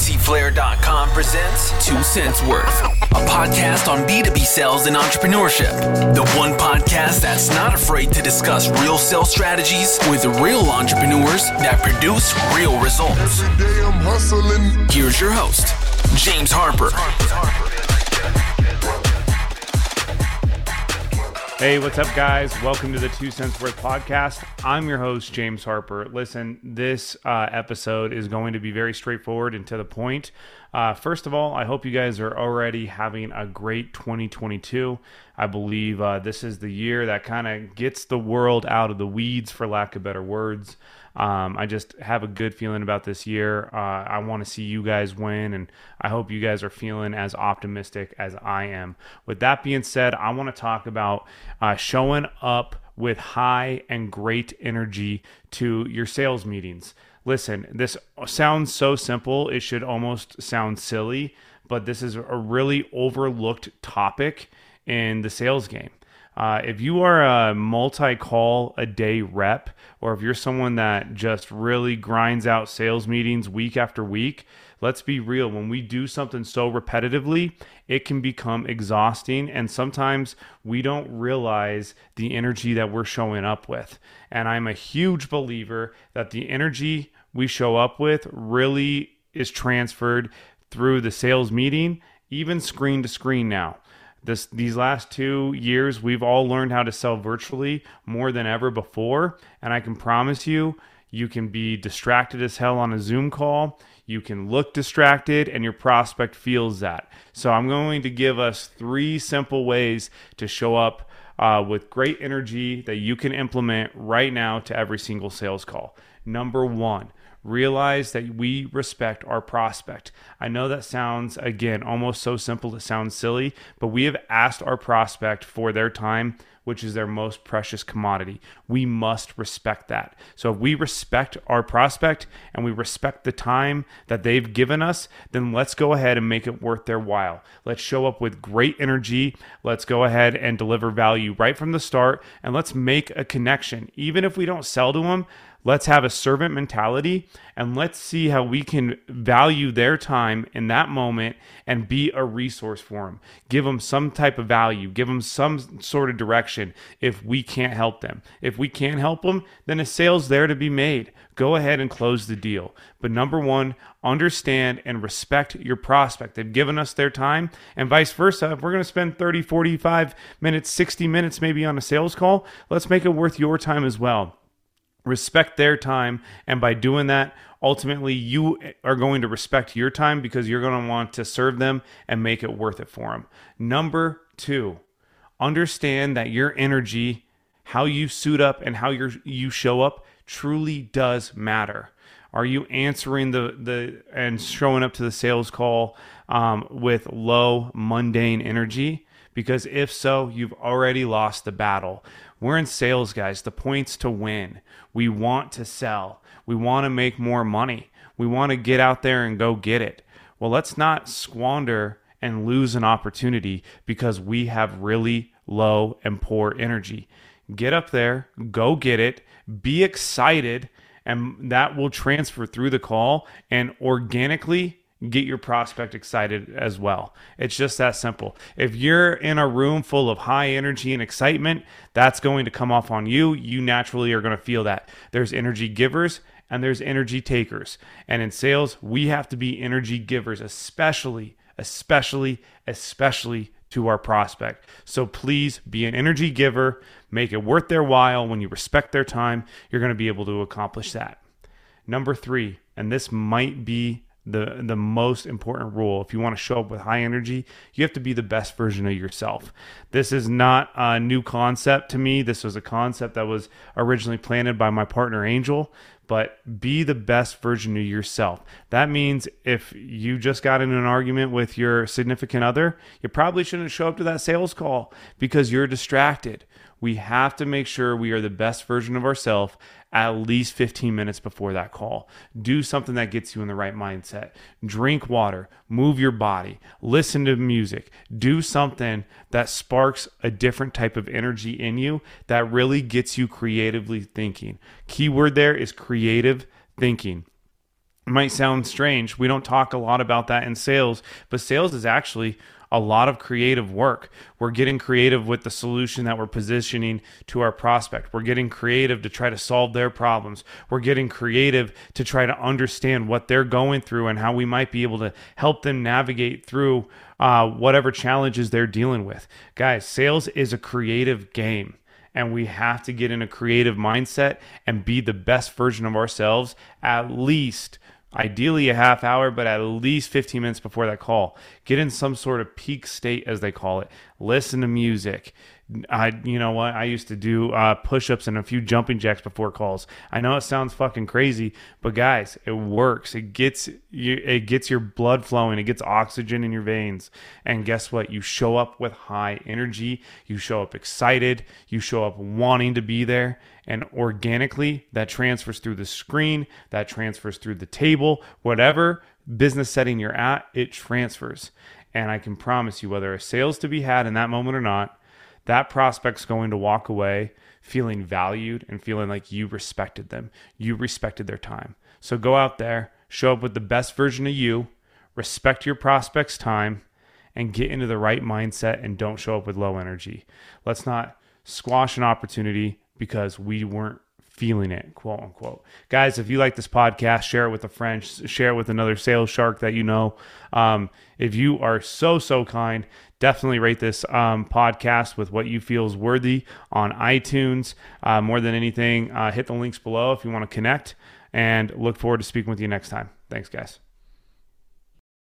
FrequencyFlare.com presents Two Cents Worth, a podcast on B2B sales and entrepreneurship. The one podcast that's not afraid to discuss real sales strategies with real entrepreneurs that produce real results. Every day I'm hustling. Here's your host, James Harper. Hey, what's up, guys? Welcome to the Two Cents Worth podcast. I'm your host, James Harper. Listen, this uh, episode is going to be very straightforward and to the point. Uh, first of all, I hope you guys are already having a great 2022. I believe uh, this is the year that kind of gets the world out of the weeds, for lack of better words. Um, I just have a good feeling about this year. Uh, I want to see you guys win, and I hope you guys are feeling as optimistic as I am. With that being said, I want to talk about uh, showing up with high and great energy to your sales meetings. Listen, this sounds so simple, it should almost sound silly, but this is a really overlooked topic in the sales game. Uh, if you are a multi call a day rep, or if you're someone that just really grinds out sales meetings week after week, let's be real. When we do something so repetitively, it can become exhausting. And sometimes we don't realize the energy that we're showing up with. And I'm a huge believer that the energy we show up with really is transferred through the sales meeting, even screen to screen now. This these last two years we've all learned how to sell virtually more than ever before. And i can promise you you can be distracted as hell on a zoom call. You can look distracted and your prospect feels that. So i'm going to give us three simple ways to show up uh, with great energy that you can implement right now to every single sales call. Number one realize that we respect our prospect. I know that sounds, again, almost so simple to sound silly, but we have asked our prospect for their time, which is their most precious commodity. We must respect that. So if we respect our prospect and we respect the time that they've given us, then let's go ahead and make it worth their while. Let's show up with great energy. Let's go ahead and deliver value right from the start and let's make a connection. Even if we don't sell to them, Let's have a servant mentality and let's see how we can value their time in that moment and be a resource for them. Give them some type of value, give them some sort of direction if we can't help them. If we can't help them, then a sale's there to be made. Go ahead and close the deal. But number one, understand and respect your prospect. They've given us their time, and vice versa. If we're going to spend 30, 45 minutes, 60 minutes maybe on a sales call, let's make it worth your time as well respect their time and by doing that ultimately you are going to respect your time because you're going to want to serve them and make it worth it for them number 2 understand that your energy how you suit up and how you you show up truly does matter. Are you answering the the and showing up to the sales call um, with low mundane energy because if so, you've already lost the battle. We're in sales, guys. The point's to win. We want to sell. We want to make more money. We want to get out there and go get it. Well, let's not squander and lose an opportunity because we have really low and poor energy. Get up there, go get it, be excited, and that will transfer through the call and organically get your prospect excited as well. It's just that simple. If you're in a room full of high energy and excitement, that's going to come off on you. You naturally are going to feel that. There's energy givers and there's energy takers. And in sales, we have to be energy givers, especially, especially, especially to our prospect. So please be an energy giver, make it worth their while. When you respect their time, you're going to be able to accomplish that. Number three, and this might be the the most important rule. If you want to show up with high energy you have to be the best version of yourself. This is not a new concept to me. This was a concept that was originally planted by my partner angel but be the best version of yourself. That means if you just got in an argument with your significant other you probably shouldn't show up to that sales call because you're distracted we have to make sure we are the best version of ourselves at least 15 minutes before that call. Do something that gets you in the right mindset. Drink water, move your body, listen to music, do something that sparks a different type of energy in you that really gets you creatively thinking. Keyword there is creative thinking. might sound strange. We don't talk a lot about that in sales, but sales is actually a lot of creative work. We're getting creative with the solution that we're positioning to our prospect. We're getting creative to try to solve their problems. We're getting creative to try to understand what they're going through and how we might be able to help them navigate through uh, whatever challenges they're dealing with. Guys, sales is a creative game and we have to get in a creative mindset and be the best version of ourselves at least ideally a half hour, but at least 15 minutes before that call. Get in some sort of peak state, as they call it. Listen to music. I, you know what? I used to do uh, push-ups and a few jumping jacks before calls. I know it sounds fucking crazy, but guys, it works. It gets you, it gets your blood flowing. It gets oxygen in your veins, and guess what? You show up with high energy. You show up excited. You show up wanting to be there, and organically that transfers through the screen. That transfers through the table. Whatever business setting you're at, it transfers. And I can promise you, whether a sale's to be had in that moment or not that prospect's going to walk away feeling valued and feeling like you respected them. You respected their time. So go out there, show up with the best version of you, respect your prospect's time, and get into the right mindset and don't show up with low energy. Let's not squash an opportunity because we weren't feeling it, quote unquote. Guys, if you like this podcast, share it with a friend, share it with another sales shark that you know. Um, if you are so, so kind, definitely rate this um, podcast with what you feel is worthy on iTunes. Uh, more than anything, uh, hit the links below if you want to connect and look forward to speaking with you next time. Thanks, guys.